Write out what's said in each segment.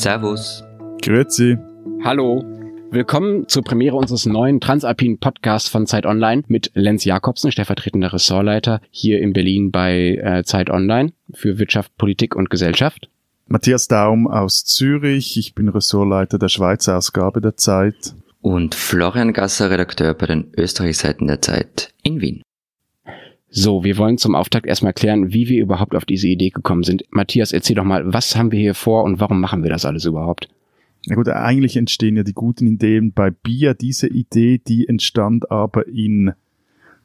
Servus. Grüezi. Hallo. Willkommen zur Premiere unseres neuen Transalpinen Podcasts von Zeit Online mit Lenz Jakobsen, stellvertretender Ressortleiter hier in Berlin bei äh, Zeit Online für Wirtschaft, Politik und Gesellschaft. Matthias Daum aus Zürich. Ich bin Ressortleiter der Schweizer Ausgabe der Zeit. Und Florian Gasser, Redakteur bei den Österreichseiten der Zeit in Wien. So, wir wollen zum Auftakt erstmal klären, wie wir überhaupt auf diese Idee gekommen sind. Matthias, erzähl doch mal, was haben wir hier vor und warum machen wir das alles überhaupt? Na gut, eigentlich entstehen ja die guten Ideen bei Bier. Diese Idee, die entstand aber in,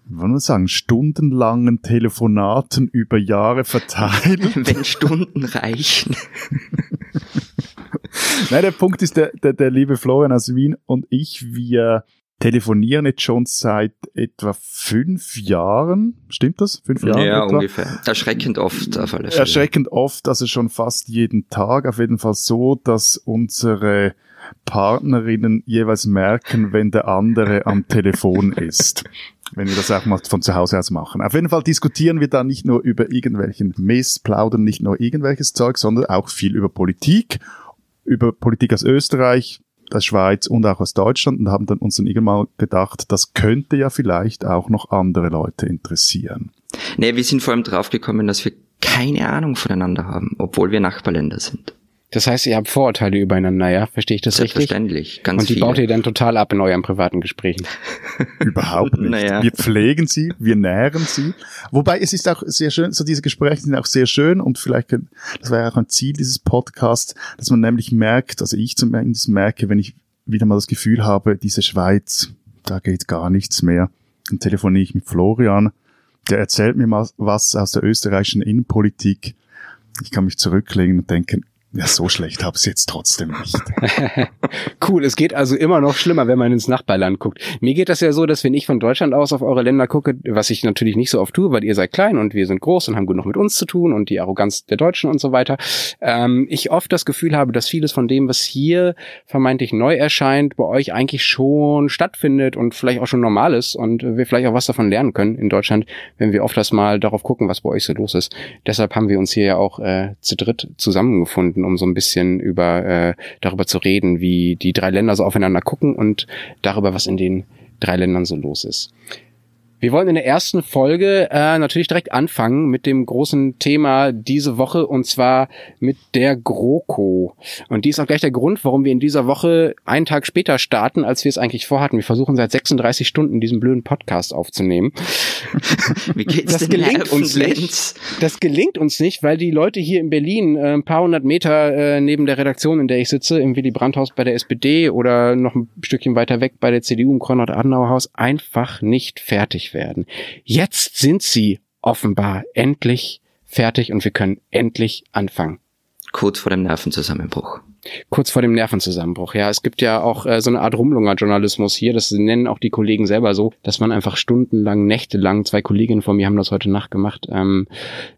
wollen wir sagen, stundenlangen Telefonaten über Jahre verteilt. Wenn Stunden reichen. Nein, der Punkt ist, der, der, der liebe Florian aus Wien und ich, wir telefonieren jetzt schon seit etwa fünf Jahren. Stimmt das? Fünf Jahre? Ja, etwa? ungefähr. Erschreckend oft auf alle Fälle. Erschreckend oft, also schon fast jeden Tag. Auf jeden Fall so, dass unsere Partnerinnen jeweils merken, wenn der andere am Telefon ist. Wenn wir das auch mal von zu Hause aus machen. Auf jeden Fall diskutieren wir da nicht nur über irgendwelchen Mist, plaudern nicht nur irgendwelches Zeug, sondern auch viel über Politik, über Politik aus Österreich, der Schweiz und auch aus Deutschland und haben dann uns dann irgendwann gedacht, das könnte ja vielleicht auch noch andere Leute interessieren. Nee, wir sind vor allem draufgekommen, dass wir keine Ahnung voneinander haben, obwohl wir Nachbarländer sind. Das heißt, ihr habt Vorurteile übereinander, ja? Verstehe ich das richtig? Selbstverständlich, ganz Und die viele. baut ihr dann total ab in euren privaten Gesprächen. Überhaupt nicht. Naja. Wir pflegen sie, wir nähren sie. Wobei es ist auch sehr schön, so diese Gespräche sind auch sehr schön und vielleicht, können- das wäre auch ein Ziel dieses Podcasts, dass man nämlich merkt, also ich zumindest merke, wenn ich wieder mal das Gefühl habe, diese Schweiz, da geht gar nichts mehr, dann telefoniere ich mit Florian, der erzählt mir mal was aus der österreichischen Innenpolitik. Ich kann mich zurücklegen und denken, ja, so schlecht es jetzt trotzdem nicht. Cool, es geht also immer noch schlimmer, wenn man ins Nachbarland guckt. Mir geht das ja so, dass wenn ich von Deutschland aus auf eure Länder gucke, was ich natürlich nicht so oft tue, weil ihr seid klein und wir sind groß und haben genug mit uns zu tun und die Arroganz der Deutschen und so weiter, ähm, ich oft das Gefühl habe, dass vieles von dem, was hier vermeintlich neu erscheint, bei euch eigentlich schon stattfindet und vielleicht auch schon normal ist und wir vielleicht auch was davon lernen können in Deutschland, wenn wir oft das mal darauf gucken, was bei euch so los ist. Deshalb haben wir uns hier ja auch äh, zu dritt zusammengefunden, um so ein bisschen über äh, darüber zu reden, wie die drei Länder so aufeinander gucken und darüber, was in den drei Ländern so los ist. Wir wollen in der ersten Folge äh, natürlich direkt anfangen mit dem großen Thema diese Woche und zwar mit der GroKo. Und die ist auch gleich der Grund, warum wir in dieser Woche einen Tag später starten, als wir es eigentlich vorhatten. Wir versuchen seit 36 Stunden diesen blöden Podcast aufzunehmen. Wie geht's Das gelingt uns nicht. Das gelingt uns nicht, weil die Leute hier in Berlin äh, ein paar hundert Meter äh, neben der Redaktion, in der ich sitze, im Willy Brandt-Haus bei der SPD oder noch ein Stückchen weiter weg bei der CDU im Konrad-Adenauer-Haus einfach nicht fertig werden. Jetzt sind sie offenbar endlich fertig und wir können endlich anfangen. Kurz vor dem Nervenzusammenbruch. Kurz vor dem Nervenzusammenbruch. Ja, es gibt ja auch äh, so eine Art Rumlunger-Journalismus hier. Das nennen auch die Kollegen selber so, dass man einfach stundenlang, nächtelang, zwei Kolleginnen von mir haben das heute Nacht gemacht, ähm,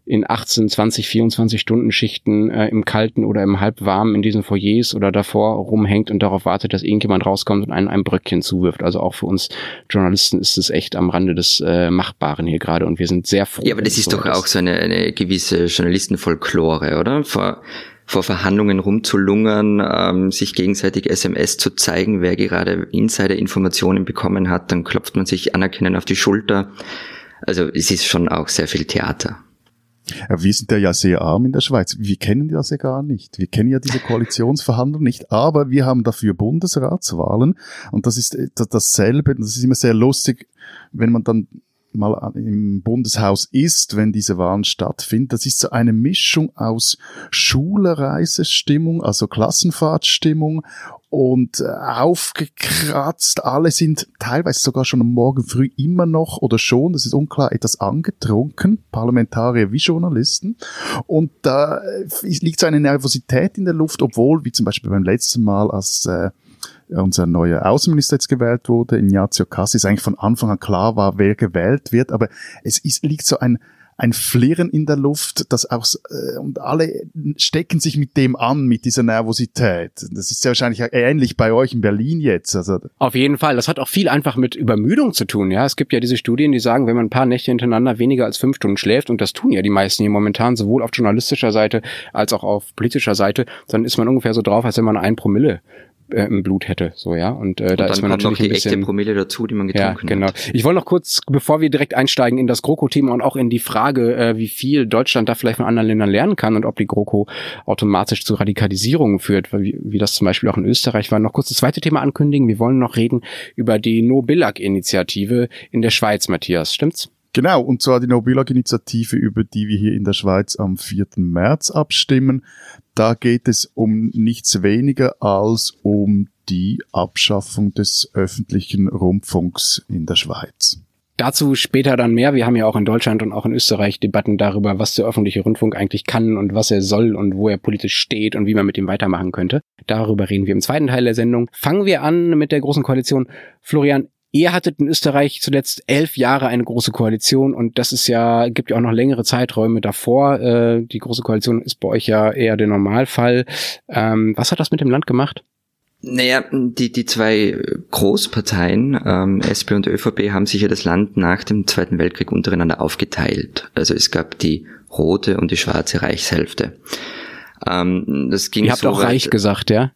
in 18, 20, 24 Stunden Schichten äh, im Kalten oder im Halbwarmen in diesen Foyers oder davor rumhängt und darauf wartet, dass irgendjemand rauskommt und einen ein Bröckchen zuwirft. Also auch für uns Journalisten ist es echt am Rande des äh, Machbaren hier gerade und wir sind sehr froh. Ja, aber das ist so doch auch so eine, eine gewisse Journalistenfolklore, oder? Vor, vor Verhandlungen rumzulungern, ähm, sich gegenseitig SMS zu zeigen, wer gerade Insider-Informationen bekommen hat, dann klopft man sich anerkennend auf die Schulter. Also es ist schon auch sehr viel Theater. Ja, wir sind ja sehr arm in der Schweiz. Wir kennen das ja gar nicht. Wir kennen ja diese Koalitionsverhandlungen nicht, aber wir haben dafür Bundesratswahlen und das ist äh, das- dasselbe. Das ist immer sehr lustig, wenn man dann mal im Bundeshaus ist, wenn diese Wahlen stattfinden. Das ist so eine Mischung aus Schulreisestimmung, also Klassenfahrtstimmung und äh, aufgekratzt. Alle sind teilweise sogar schon am Morgen früh immer noch oder schon, das ist unklar, etwas angetrunken, Parlamentarier wie Journalisten. Und da äh, liegt so eine Nervosität in der Luft, obwohl, wie zum Beispiel beim letzten Mal, als äh, unser neuer Außenminister jetzt gewählt wurde, Ignazio Cassis, eigentlich von Anfang an klar war, wer gewählt wird, aber es ist, liegt so ein, ein Flirren in der Luft, das auch, äh, und alle stecken sich mit dem an, mit dieser Nervosität. Das ist ja wahrscheinlich ähnlich bei euch in Berlin jetzt. Also. Auf jeden Fall. Das hat auch viel einfach mit Übermüdung zu tun, ja. Es gibt ja diese Studien, die sagen, wenn man ein paar Nächte hintereinander weniger als fünf Stunden schläft, und das tun ja die meisten hier momentan, sowohl auf journalistischer Seite als auch auf politischer Seite, dann ist man ungefähr so drauf, als wenn man ein Promille äh, im Blut hätte, so ja. Und, äh, und da ist man natürlich noch die bisschen, echte Promille dazu, die man getrunken ja, genau. Hat. Ich wollte noch kurz, bevor wir direkt einsteigen in das GroKo-Thema und auch in die Frage, äh, wie viel Deutschland da vielleicht von anderen Ländern lernen kann und ob die GroKo automatisch zu Radikalisierungen führt, wie, wie das zum Beispiel auch in Österreich war. Noch kurz das zweite Thema ankündigen. Wir wollen noch reden über die No-Billag-Initiative in der Schweiz, Matthias. Stimmt's? Genau, und zwar die No-Billag-Initiative, über die wir hier in der Schweiz am 4. März abstimmen. Da geht es um nichts weniger als um die Abschaffung des öffentlichen Rundfunks in der Schweiz. Dazu später dann mehr. Wir haben ja auch in Deutschland und auch in Österreich Debatten darüber, was der öffentliche Rundfunk eigentlich kann und was er soll und wo er politisch steht und wie man mit ihm weitermachen könnte. Darüber reden wir im zweiten Teil der Sendung. Fangen wir an mit der großen Koalition. Florian, Ihr hattet in Österreich zuletzt elf Jahre eine große Koalition und das ist ja, gibt ja auch noch längere Zeiträume davor. Äh, die große Koalition ist bei euch ja eher der Normalfall. Ähm, was hat das mit dem Land gemacht? Naja, die, die zwei Großparteien, ähm, SP und ÖVP, haben sich ja das Land nach dem Zweiten Weltkrieg untereinander aufgeteilt. Also es gab die rote und die schwarze Reichshälfte. Ähm, das ging Ihr habt so auch reich gesagt, ja?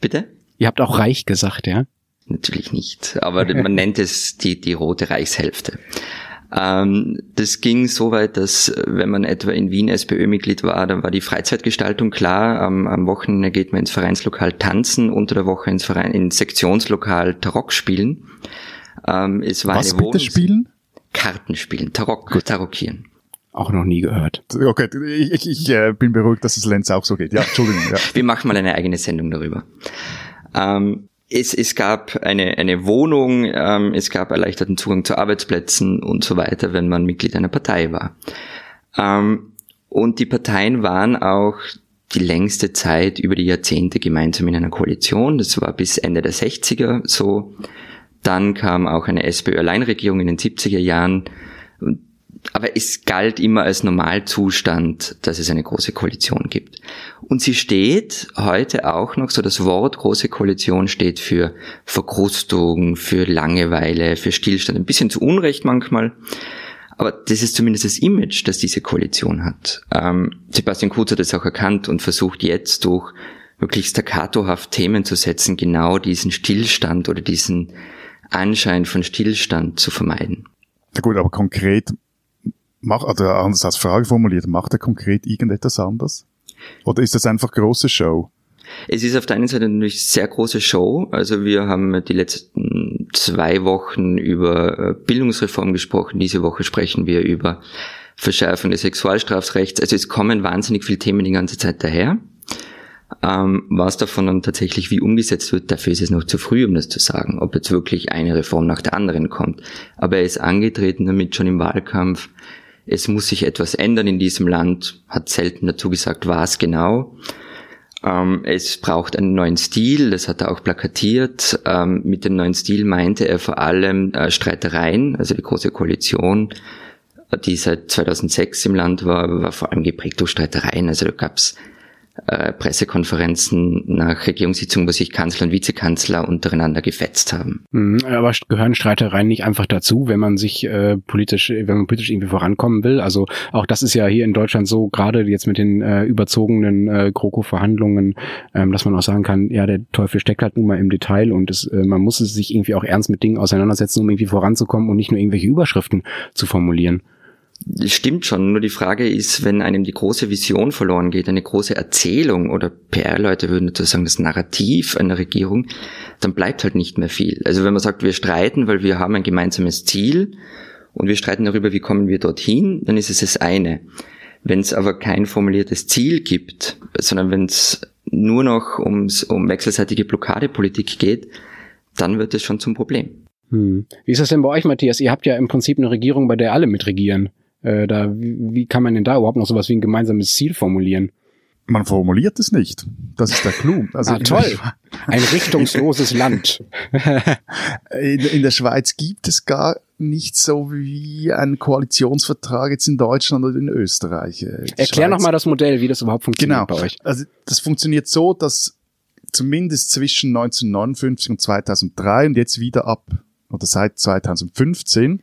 Bitte? Ihr habt auch reich gesagt, ja? Natürlich nicht, aber man nennt es die, die rote Reichshälfte. Ähm, das ging so weit, dass wenn man etwa in Wien SPÖ-Mitglied war, dann war die Freizeitgestaltung klar. Am, am, Wochenende geht man ins Vereinslokal tanzen, unter der Woche ins, Verein, ins Sektionslokal Tarok spielen. Ähm, es war Was eine bitte spielen? Karten spielen, Tarok, Gut. Tarockieren. Auch noch nie gehört. Okay, ich, ich, ich äh, bin beruhigt, dass es Lenz auch so geht. Ja, Entschuldigung. Ja. Wir machen mal eine eigene Sendung darüber. Ähm, es, es gab eine, eine Wohnung, ähm, es gab erleichterten Zugang zu Arbeitsplätzen und so weiter, wenn man Mitglied einer Partei war. Ähm, und die Parteien waren auch die längste Zeit über die Jahrzehnte gemeinsam in einer Koalition. Das war bis Ende der 60er so. Dann kam auch eine SPÖ-Alleinregierung in den 70er Jahren aber es galt immer als Normalzustand, dass es eine große Koalition gibt. Und sie steht heute auch noch, so das Wort große Koalition steht für Verkrustung, für Langeweile, für Stillstand, ein bisschen zu Unrecht manchmal. Aber das ist zumindest das Image, das diese Koalition hat. Ähm, Sebastian Kurz hat es auch erkannt und versucht jetzt durch wirklich staccatohaft Themen zu setzen, genau diesen Stillstand oder diesen Anschein von Stillstand zu vermeiden. Na gut, aber konkret Mach, also anders als Frage formuliert, macht er konkret irgendetwas anders? Oder ist das einfach große Show? Es ist auf der einen Seite natürlich sehr große Show. Also wir haben die letzten zwei Wochen über äh, Bildungsreform gesprochen. Diese Woche sprechen wir über Verschärfung des Sexualstrafrechts. Also es kommen wahnsinnig viele Themen die ganze Zeit daher. Ähm, was davon dann tatsächlich wie umgesetzt wird, dafür ist es noch zu früh, um das zu sagen, ob jetzt wirklich eine Reform nach der anderen kommt. Aber er ist angetreten damit schon im Wahlkampf, es muss sich etwas ändern in diesem Land, hat selten dazu gesagt, was genau. Ähm, es braucht einen neuen Stil, das hat er auch plakatiert. Ähm, mit dem neuen Stil meinte er vor allem äh, Streitereien, also die Große Koalition, die seit 2006 im Land war, war vor allem geprägt durch Streitereien. Also da gab's äh, Pressekonferenzen nach Regierungssitzungen, wo sich Kanzler und Vizekanzler untereinander gefetzt haben. Mhm, aber gehören Streitereien nicht einfach dazu, wenn man sich äh, politisch, wenn man politisch irgendwie vorankommen will? Also auch das ist ja hier in Deutschland so, gerade jetzt mit den äh, überzogenen äh, GroKo-Verhandlungen, ähm, dass man auch sagen kann, ja, der Teufel steckt halt nun mal im Detail und es, äh, man muss sich irgendwie auch ernst mit Dingen auseinandersetzen, um irgendwie voranzukommen und nicht nur irgendwelche Überschriften zu formulieren. Das stimmt schon, nur die Frage ist, wenn einem die große Vision verloren geht, eine große Erzählung oder PR-Leute würden dazu sagen, das Narrativ einer Regierung, dann bleibt halt nicht mehr viel. Also wenn man sagt, wir streiten, weil wir haben ein gemeinsames Ziel und wir streiten darüber, wie kommen wir dorthin, dann ist es das eine. Wenn es aber kein formuliertes Ziel gibt, sondern wenn es nur noch ums, um wechselseitige Blockadepolitik geht, dann wird es schon zum Problem. Hm. Wie ist das denn bei euch, Matthias? Ihr habt ja im Prinzip eine Regierung, bei der alle mitregieren. Äh, da, wie, wie kann man denn da überhaupt noch sowas wie ein gemeinsames Ziel formulieren? Man formuliert es nicht. Das ist der Clou. Also ah, toll. Ein richtungsloses Land. in, in, der Schweiz gibt es gar nicht so wie ein Koalitionsvertrag jetzt in Deutschland oder in Österreich. Äh, die Erklär nochmal das Modell, wie das überhaupt funktioniert genau. bei euch. Also das funktioniert so, dass zumindest zwischen 1959 und 2003 und jetzt wieder ab oder seit 2015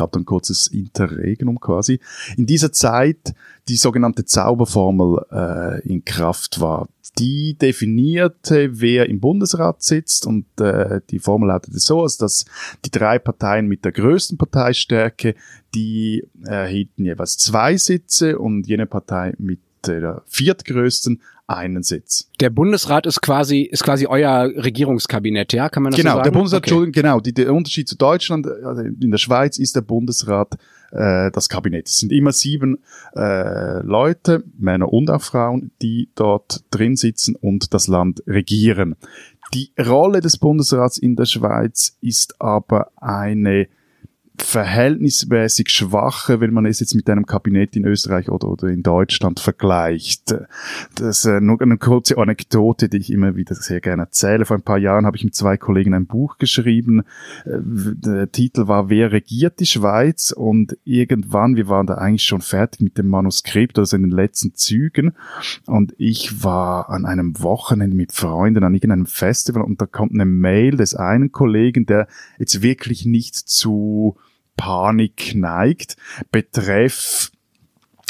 habe ein kurzes Interregnum quasi. In dieser Zeit die sogenannte Zauberformel äh, in Kraft war. Die definierte, wer im Bundesrat sitzt und äh, die Formel lautete so, also dass die drei Parteien mit der größten Parteistärke, die erhielten jeweils zwei Sitze und jene Partei mit der viertgrößten einen Sitz. Der Bundesrat ist quasi ist quasi euer Regierungskabinett, ja? Kann man das genau, so sagen? Der Bundesrat, okay. genau, die, der Unterschied zu Deutschland, also in der Schweiz ist der Bundesrat äh, das Kabinett. Es sind immer sieben äh, Leute, Männer und auch Frauen, die dort drin sitzen und das Land regieren. Die Rolle des Bundesrats in der Schweiz ist aber eine verhältnismäßig schwache, wenn man es jetzt mit einem Kabinett in Österreich oder, oder in Deutschland vergleicht. Das äh, nur eine kurze Anekdote, die ich immer wieder sehr gerne erzähle. Vor ein paar Jahren habe ich mit zwei Kollegen ein Buch geschrieben. Äh, der Titel war Wer regiert die Schweiz? Und irgendwann, wir waren da eigentlich schon fertig mit dem Manuskript, also in den letzten Zügen. Und ich war an einem Wochenende mit Freunden an irgendeinem Festival und da kommt eine Mail des einen Kollegen, der jetzt wirklich nicht zu Panik neigt, betreff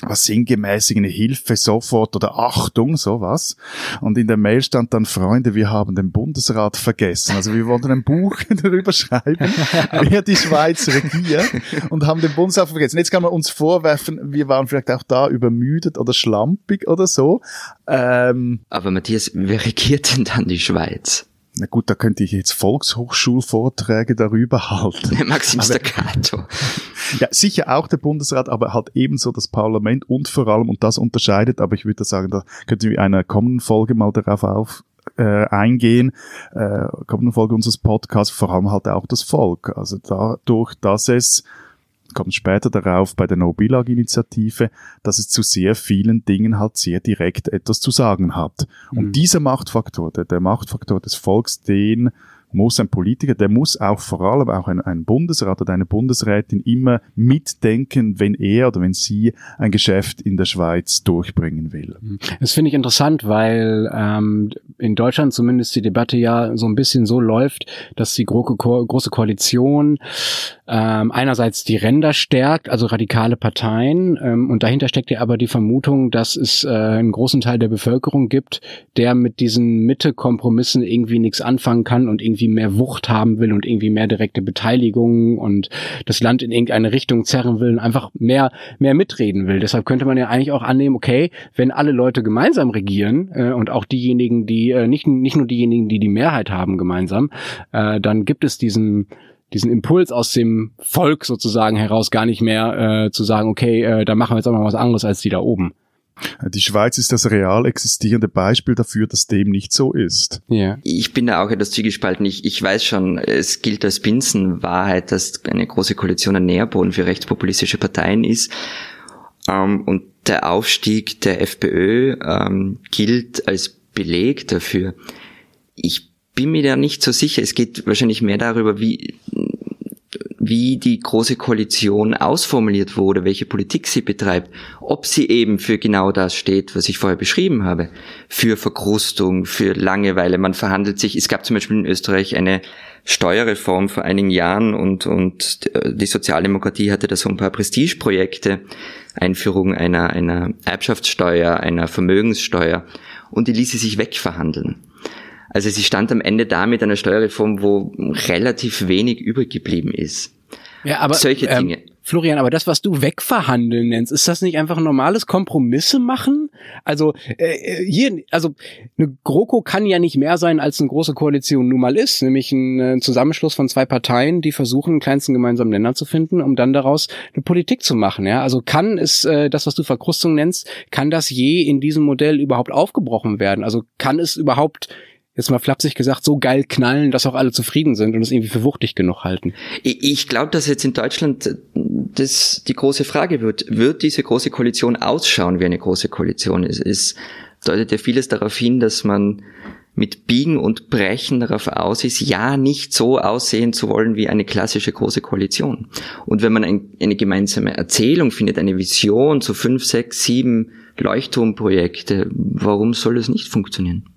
was sinngemäß eine Hilfe sofort oder Achtung, sowas. Und in der Mail stand dann, Freunde, wir haben den Bundesrat vergessen. Also wir wollten ein Buch darüber schreiben, wer die Schweiz regiert und haben den Bundesrat vergessen. Jetzt kann man uns vorwerfen, wir waren vielleicht auch da übermüdet oder schlampig oder so. Ähm, Aber Matthias, wer regiert denn dann die Schweiz? Na gut, da könnte ich jetzt Volkshochschulvorträge darüber halten. Maxim Staccato. Ja, sicher auch der Bundesrat, aber halt ebenso das Parlament und vor allem, und das unterscheidet, aber ich würde sagen, da könnten wir in einer kommenden Folge mal darauf auf, äh, eingehen, äh, kommenden Folge unseres Podcasts, vor allem halt auch das Volk. Also dadurch, dass es kommt später darauf bei der No-Bilag-Initiative, dass es zu sehr vielen Dingen halt sehr direkt etwas zu sagen hat. Mhm. Und dieser Machtfaktor, der, der Machtfaktor des Volks, den muss ein Politiker, der muss auch vor allem auch ein, ein Bundesrat oder eine Bundesrätin immer mitdenken, wenn er oder wenn sie ein Geschäft in der Schweiz durchbringen will. Das finde ich interessant, weil ähm, in Deutschland zumindest die Debatte ja so ein bisschen so läuft, dass die große, Ko große Koalition ähm, einerseits die Ränder stärkt, also radikale Parteien, ähm, und dahinter steckt ja aber die Vermutung, dass es äh, einen großen Teil der Bevölkerung gibt, der mit diesen Mitte-Kompromissen irgendwie nichts anfangen kann und irgendwie mehr Wucht haben will und irgendwie mehr direkte Beteiligung und das Land in irgendeine Richtung zerren will und einfach mehr, mehr mitreden will. Deshalb könnte man ja eigentlich auch annehmen, okay, wenn alle Leute gemeinsam regieren äh, und auch diejenigen, die äh, nicht, nicht nur diejenigen, die die Mehrheit haben gemeinsam, äh, dann gibt es diesen diesen Impuls aus dem Volk sozusagen heraus gar nicht mehr äh, zu sagen, okay, äh, da machen wir jetzt auch mal was anderes als die da oben. Die Schweiz ist das real existierende Beispiel dafür, dass dem nicht so ist. Ja. Ich bin da auch etwas zwiegespalten. Ich, ich weiß schon, es gilt als Binsenwahrheit, dass eine große Koalition ein Nährboden für rechtspopulistische Parteien ist. Ähm, und der Aufstieg der FPÖ ähm, gilt als Beleg dafür. Ich bin mir da nicht so sicher. Es geht wahrscheinlich mehr darüber, wie, wie die große Koalition ausformuliert wurde, welche Politik sie betreibt, ob sie eben für genau das steht, was ich vorher beschrieben habe, für Verkrustung, für Langeweile. Man verhandelt sich, es gab zum Beispiel in Österreich eine Steuerreform vor einigen Jahren und, und die Sozialdemokratie hatte da so ein paar Prestigeprojekte, Einführung einer, einer Erbschaftssteuer, einer Vermögenssteuer und die ließ sie sich wegverhandeln. Also sie stand am Ende da mit einer Steuerreform, wo relativ wenig übrig geblieben ist. Ja, aber solche ähm, Dinge. Florian, aber das, was du wegverhandeln nennst, ist das nicht einfach ein normales Kompromisse machen? Also äh, äh, hier, also eine GroKo kann ja nicht mehr sein, als eine große Koalition nun mal ist, nämlich ein, ein Zusammenschluss von zwei Parteien, die versuchen, einen kleinsten gemeinsamen Nenner zu finden, um dann daraus eine Politik zu machen. Ja, also kann es äh, das, was du Verkrustung nennst, kann das je in diesem Modell überhaupt aufgebrochen werden? Also kann es überhaupt jetzt mal flapsig gesagt, so geil knallen, dass auch alle zufrieden sind und es irgendwie für wuchtig genug halten. Ich, glaube, dass jetzt in Deutschland das die große Frage wird. Wird diese große Koalition ausschauen wie eine große Koalition? Es ist deutet ja vieles darauf hin, dass man mit Biegen und Brechen darauf aus ist, ja nicht so aussehen zu wollen wie eine klassische große Koalition. Und wenn man ein, eine gemeinsame Erzählung findet, eine Vision zu fünf, sechs, sieben Leuchtturmprojekte, warum soll es nicht funktionieren?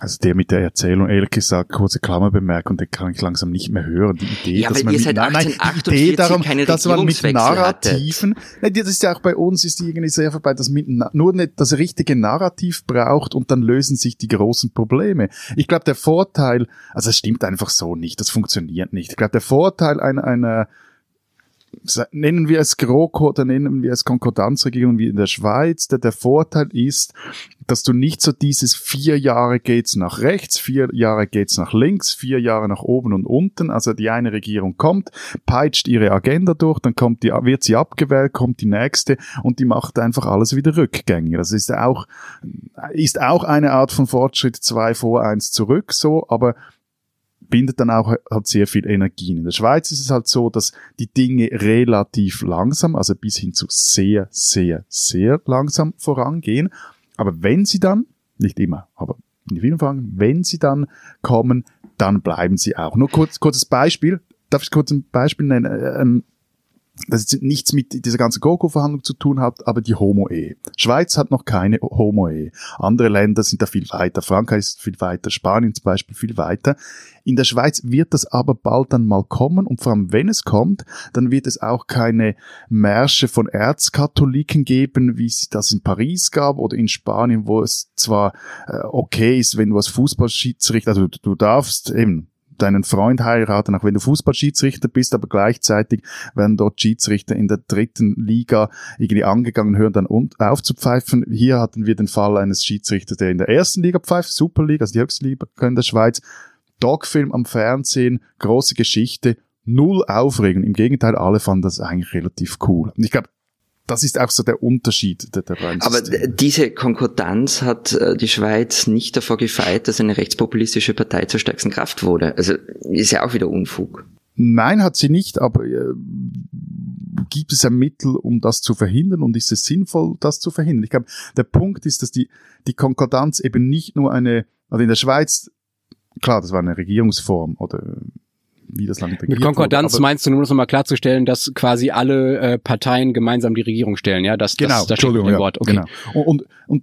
Also der mit der Erzählung, ehrlich gesagt, kurze Klammerbemerkung, den kann ich langsam nicht mehr hören. Die Idee, ja, dass man mit, seit nein, nein, die Idee darum, dass man mit Narrativen, nein, das ist ja auch bei uns, ist die irgendwie sehr vorbei, dass mit, nur nicht das richtige Narrativ braucht und dann lösen sich die großen Probleme. Ich glaube, der Vorteil, also es stimmt einfach so nicht, das funktioniert nicht. Ich glaube, der Vorteil einer, einer nennen wir es GroKo oder nennen wir es Konkordanzregierung wie in der Schweiz. Der, der Vorteil ist, dass du nicht so dieses vier Jahre geht's nach rechts, vier Jahre geht's nach links, vier Jahre nach oben und unten. Also die eine Regierung kommt, peitscht ihre Agenda durch, dann kommt die, wird sie abgewählt, kommt die nächste und die macht einfach alles wieder rückgängig. Das ist auch, ist auch eine Art von Fortschritt, zwei vor, eins zurück, so, aber bindet dann auch halt sehr viel Energien. In der Schweiz ist es halt so, dass die Dinge relativ langsam, also bis hin zu sehr, sehr, sehr langsam vorangehen. Aber wenn sie dann, nicht immer, aber in vielen Fällen, wenn sie dann kommen, dann bleiben sie auch. Nur kurz, kurzes Beispiel. Darf ich kurz ein Beispiel nennen? Ähm, das nichts mit dieser ganzen GoGo-Verhandlung zu tun hat, aber die Homo-Ehe. Schweiz hat noch keine Homo-Ehe. Andere Länder sind da viel weiter. Frankreich ist viel weiter. Spanien zum Beispiel viel weiter. In der Schweiz wird das aber bald dann mal kommen und vor allem wenn es kommt, dann wird es auch keine Märsche von Erzkatholiken geben, wie es das in Paris gab oder in Spanien, wo es zwar äh, okay ist, wenn du als Fußballschiedsrichter, also du, du darfst eben deinen Freund heiraten, auch wenn du Fußballschiedsrichter bist, aber gleichzeitig werden dort Schiedsrichter in der dritten Liga irgendwie angegangen, hören dann aufzupfeifen. Hier hatten wir den Fall eines Schiedsrichters, der in der ersten Liga pfeift, Superliga, also die höchste Liga in der Schweiz. Dogfilm am Fernsehen, große Geschichte, null Aufregung. Im Gegenteil, alle fanden das eigentlich relativ cool. Und ich glaube, das ist auch so der Unterschied der, der beiden Aber diese Konkordanz hat äh, die Schweiz nicht davor gefeit, dass eine rechtspopulistische Partei zur stärksten Kraft wurde. Also ist ja auch wieder Unfug. Nein, hat sie nicht, aber äh, gibt es ein Mittel, um das zu verhindern und ist es sinnvoll, das zu verhindern? Ich glaube, der Punkt ist, dass die, die Konkordanz eben nicht nur eine, also in der Schweiz, klar, das war eine Regierungsform oder wie das Land regiert Mit Konkordanz wurde, meinst du, nur um das nochmal klarzustellen, dass quasi alle äh, Parteien gemeinsam die Regierung stellen, ja? Das, genau, das, das Entschuldigung, ja, Wort. Okay. Genau. Und, und, und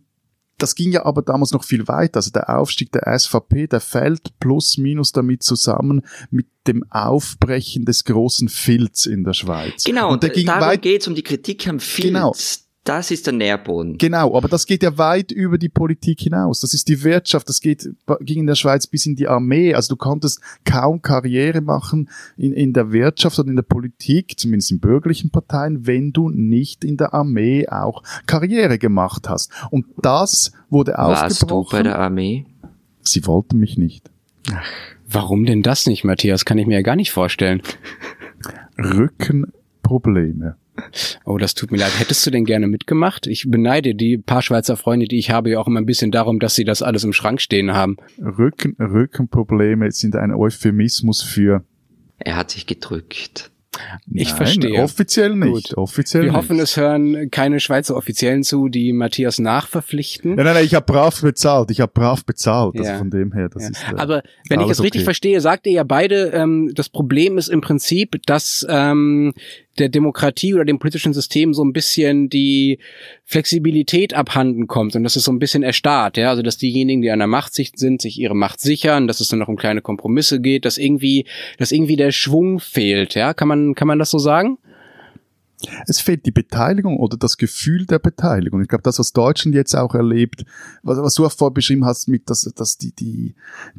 das ging ja aber damals noch viel weiter. Also der Aufstieg der SVP, der fällt plus minus damit zusammen mit dem Aufbrechen des großen Filz in der Schweiz. Genau, und der ging darum geht es um die Kritik am Filz. Genau. Das ist der Nährboden. Genau, aber das geht ja weit über die Politik hinaus. Das ist die Wirtschaft, das geht, ging in der Schweiz bis in die Armee. Also du konntest kaum Karriere machen in, in der Wirtschaft oder in der Politik, zumindest in bürgerlichen Parteien, wenn du nicht in der Armee auch Karriere gemacht hast. Und das wurde Warst aufgebrochen. Warst du bei der Armee? Sie wollten mich nicht. Ach, warum denn das nicht, Matthias? Kann ich mir ja gar nicht vorstellen. Rückenprobleme. Oh, das tut mir leid. Hättest du denn gerne mitgemacht? Ich beneide die paar Schweizer Freunde, die ich habe, ja auch immer ein bisschen darum, dass sie das alles im Schrank stehen haben. Rücken, Rückenprobleme sind ein Euphemismus für. Er hat sich gedrückt. Ich Nein, verstehe. Offiziell nicht. Gut. Offiziell Wir nicht. hoffen, es hören keine Schweizer Offiziellen zu, die Matthias nachverpflichten. Nein, nein, nein ich habe brav bezahlt. Ich habe brav bezahlt. Also ja. Also von dem her, das ja. ist. Äh, Aber wenn ich es richtig okay. verstehe, sagt ihr ja beide, ähm, das Problem ist im Prinzip, dass ähm, der Demokratie oder dem politischen System so ein bisschen die Flexibilität abhanden kommt und dass es so ein bisschen erstarrt, ja, also dass diejenigen, die an der Macht sind, sich ihre Macht sichern, dass es dann noch um kleine Kompromisse geht, dass irgendwie, dass irgendwie der Schwung fehlt, ja, kann man, kann man das so sagen? Es fehlt die Beteiligung oder das Gefühl der Beteiligung. Ich glaube, das, was Deutschland jetzt auch erlebt, was, was du auch vorher beschrieben hast, mit, dass, dass die, die,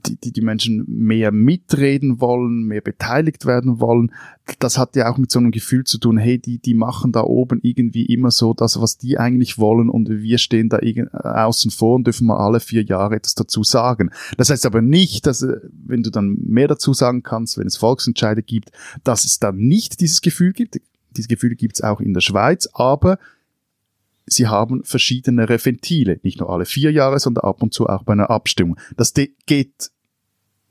die, die Menschen mehr mitreden wollen, mehr beteiligt werden wollen, das hat ja auch mit so einem Gefühl zu tun, hey, die, die machen da oben irgendwie immer so das, was die eigentlich wollen und wir stehen da außen vor und dürfen mal alle vier Jahre etwas dazu sagen. Das heißt aber nicht, dass, äh, wenn du dann mehr dazu sagen kannst, wenn es Volksentscheide gibt, dass es dann nicht dieses Gefühl gibt diese Gefühle gibt es auch in der Schweiz, aber sie haben verschiedene Ventile, nicht nur alle vier Jahre, sondern ab und zu auch bei einer Abstimmung. Das geht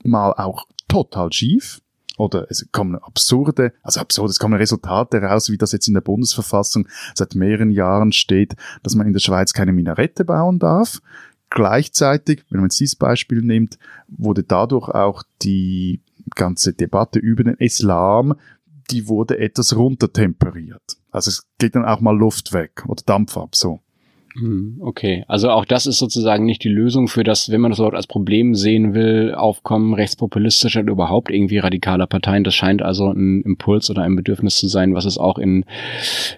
mal auch total schief oder es kommen absurde, also absurde, es kommen Resultate raus, wie das jetzt in der Bundesverfassung seit mehreren Jahren steht, dass man in der Schweiz keine Minarette bauen darf. Gleichzeitig, wenn man dieses Beispiel nimmt, wurde dadurch auch die ganze Debatte über den Islam, die wurde etwas runtertemperiert. Also es geht dann auch mal Luft weg oder Dampf ab, so. Hm, okay, also auch das ist sozusagen nicht die Lösung für das, wenn man das überhaupt als Problem sehen will, Aufkommen rechtspopulistischer oder überhaupt irgendwie radikaler Parteien. Das scheint also ein Impuls oder ein Bedürfnis zu sein, was es auch in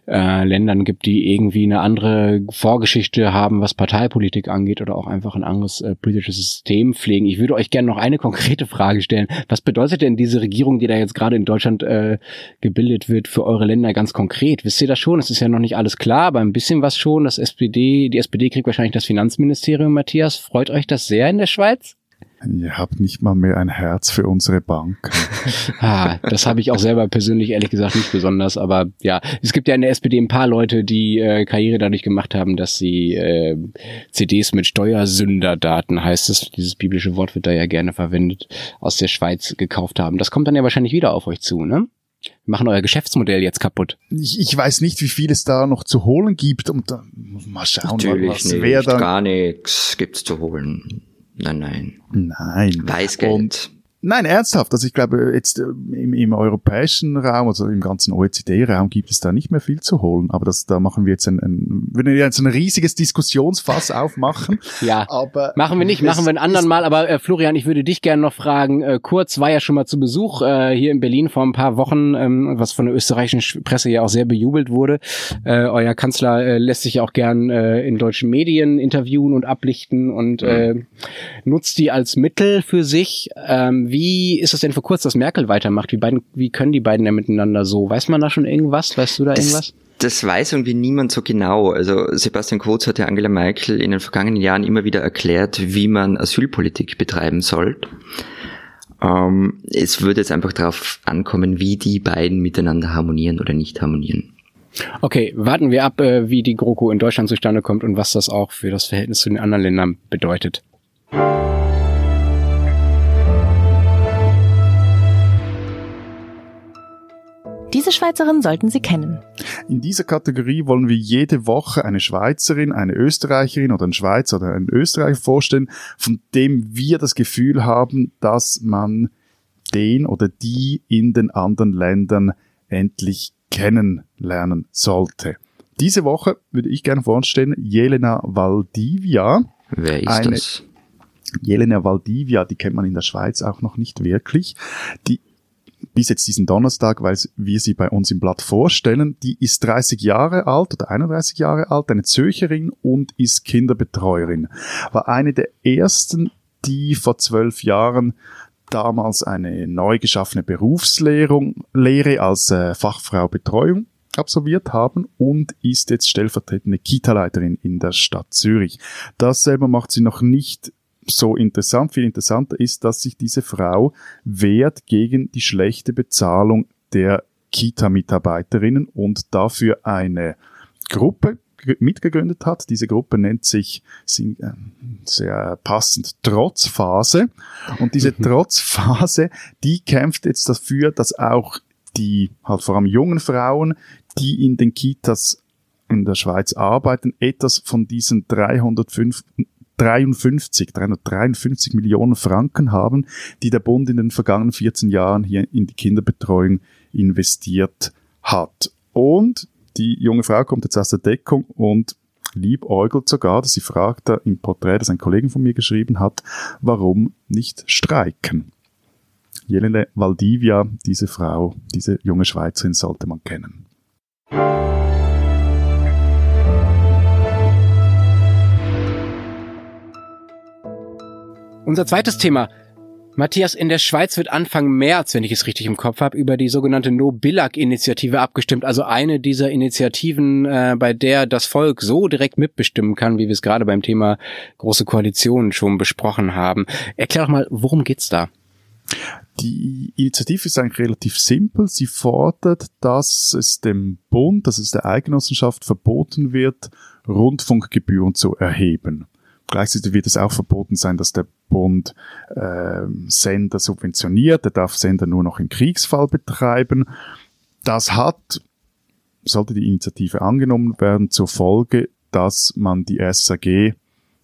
äh, Ländern gibt, die irgendwie eine andere Vorgeschichte haben, was Parteipolitik angeht oder auch einfach ein anderes äh, politisches System pflegen. Ich würde euch gerne noch eine konkrete Frage stellen. Was bedeutet denn diese Regierung, die da jetzt gerade in Deutschland äh, gebildet wird, für eure Länder ganz konkret? Wisst ihr das schon? Es ist ja noch nicht alles klar, aber ein bisschen was schon. Das SPD die SPD kriegt wahrscheinlich das Finanzministerium, Matthias. Freut euch das sehr in der Schweiz? Ihr habt nicht mal mehr ein Herz für unsere Bank. ah, das habe ich auch selber persönlich ehrlich gesagt nicht besonders, aber ja, es gibt ja in der SPD ein paar Leute, die äh, Karriere dadurch gemacht haben, dass sie äh, CDs mit Steuersünderdaten, heißt es, dieses biblische Wort wird da ja gerne verwendet, aus der Schweiz gekauft haben. Das kommt dann ja wahrscheinlich wieder auf euch zu, ne? Wir machen euer Geschäftsmodell jetzt kaputt. Ich, ich weiß nicht, wie viel es da noch zu holen gibt und dann mal schauen, Natürlich was nicht, wer dann. gar nichts gibt's zu holen. Nein, nein. Nein. Weißgeld. Und Nein, ernsthaft. Also ich glaube, jetzt äh, im, im europäischen Raum, also im ganzen OECD-Raum gibt es da nicht mehr viel zu holen. Aber das, da machen wir jetzt ein, ein würden wir jetzt ein riesiges Diskussionsfass aufmachen. ja, aber machen wir nicht, machen wir ein anderen Mal. Aber äh, Florian, ich würde dich gerne noch fragen. Äh, Kurz war ja schon mal zu Besuch äh, hier in Berlin vor ein paar Wochen, ähm, was von der österreichischen Presse ja auch sehr bejubelt wurde. Äh, euer Kanzler äh, lässt sich ja auch gern äh, in deutschen Medien interviewen und ablichten und äh, nutzt die als Mittel für sich. Ähm, wie ist es denn für kurz, dass Merkel weitermacht? Wie, beiden, wie können die beiden denn miteinander so? Weiß man da schon irgendwas? Weißt du da Das- irgendwas? Das weiß irgendwie niemand so genau. Also Sebastian Kurz hat ja Angela Merkel in den vergangenen Jahren immer wieder erklärt, wie man Asylpolitik betreiben soll. Ähm, es würde jetzt einfach darauf ankommen, wie die beiden miteinander harmonieren oder nicht harmonieren. Okay, warten wir ab, äh, wie die GroKo in Deutschland zustande kommt und was das auch für das Verhältnis zu den anderen Ländern bedeutet. Diese Schweizerin sollten Sie kennen. In dieser Kategorie wollen wir jede Woche eine Schweizerin, eine Österreicherin oder einen Schweizer oder einen Österreicher vorstellen, von dem wir das Gefühl haben, dass man den oder die in den anderen Ländern endlich kennenlernen sollte. Diese Woche würde ich gerne vorstellen Jelena Valdivia. Wer ist Eine- das? Jelena Valdivia, die kennt man in der Schweiz auch noch nicht wirklich. Die bis jetzt diesen Donnerstag, weil wir sie bei uns im Blatt vorstellen. Die ist 30 Jahre alt oder 31 Jahre alt, eine Zürcherin und ist Kinderbetreuerin. War eine der ersten, die vor zwölf Jahren damals eine neu geschaffene Berufslehre Lehre als äh, Fachfrau Betreuung absolviert haben und ist jetzt stellvertretende Kita-Leiterin in der Stadt Zürich. Das selber macht sie noch nicht so interessant. Viel interessanter ist, dass sich diese Frau wehrt gegen die schlechte Bezahlung der Kita-Mitarbeiterinnen und dafür eine Gruppe ge- mitgegründet hat. Diese Gruppe nennt sich äh, sehr passend Trotzphase. Und diese Trotzphase, die kämpft jetzt dafür, dass auch die halt vor allem jungen Frauen, die in den Kitas in der Schweiz arbeiten, etwas von diesen 305 53, 353 Millionen Franken haben, die der Bund in den vergangenen 14 Jahren hier in die Kinderbetreuung investiert hat. Und die junge Frau kommt jetzt aus der Deckung und liebäugelt sogar, dass sie fragt da im Porträt, das ein Kollege von mir geschrieben hat, warum nicht streiken? Jelene Valdivia, diese Frau, diese junge Schweizerin sollte man kennen. Unser zweites Thema. Matthias, in der Schweiz wird Anfang März, wenn ich es richtig im Kopf habe, über die sogenannte No-Billag-Initiative abgestimmt. Also eine dieser Initiativen, äh, bei der das Volk so direkt mitbestimmen kann, wie wir es gerade beim Thema Große Koalition schon besprochen haben. Erklär doch mal, worum geht's da? Die Initiative ist eigentlich relativ simpel. Sie fordert, dass es dem Bund, dass es der Eidgenossenschaft verboten wird, Rundfunkgebühren zu erheben. Gleichzeitig wird es auch verboten sein, dass der Bund ähm, Sender subventioniert. Er darf Sender nur noch im Kriegsfall betreiben. Das hat, sollte die Initiative angenommen werden, zur Folge, dass man die SAG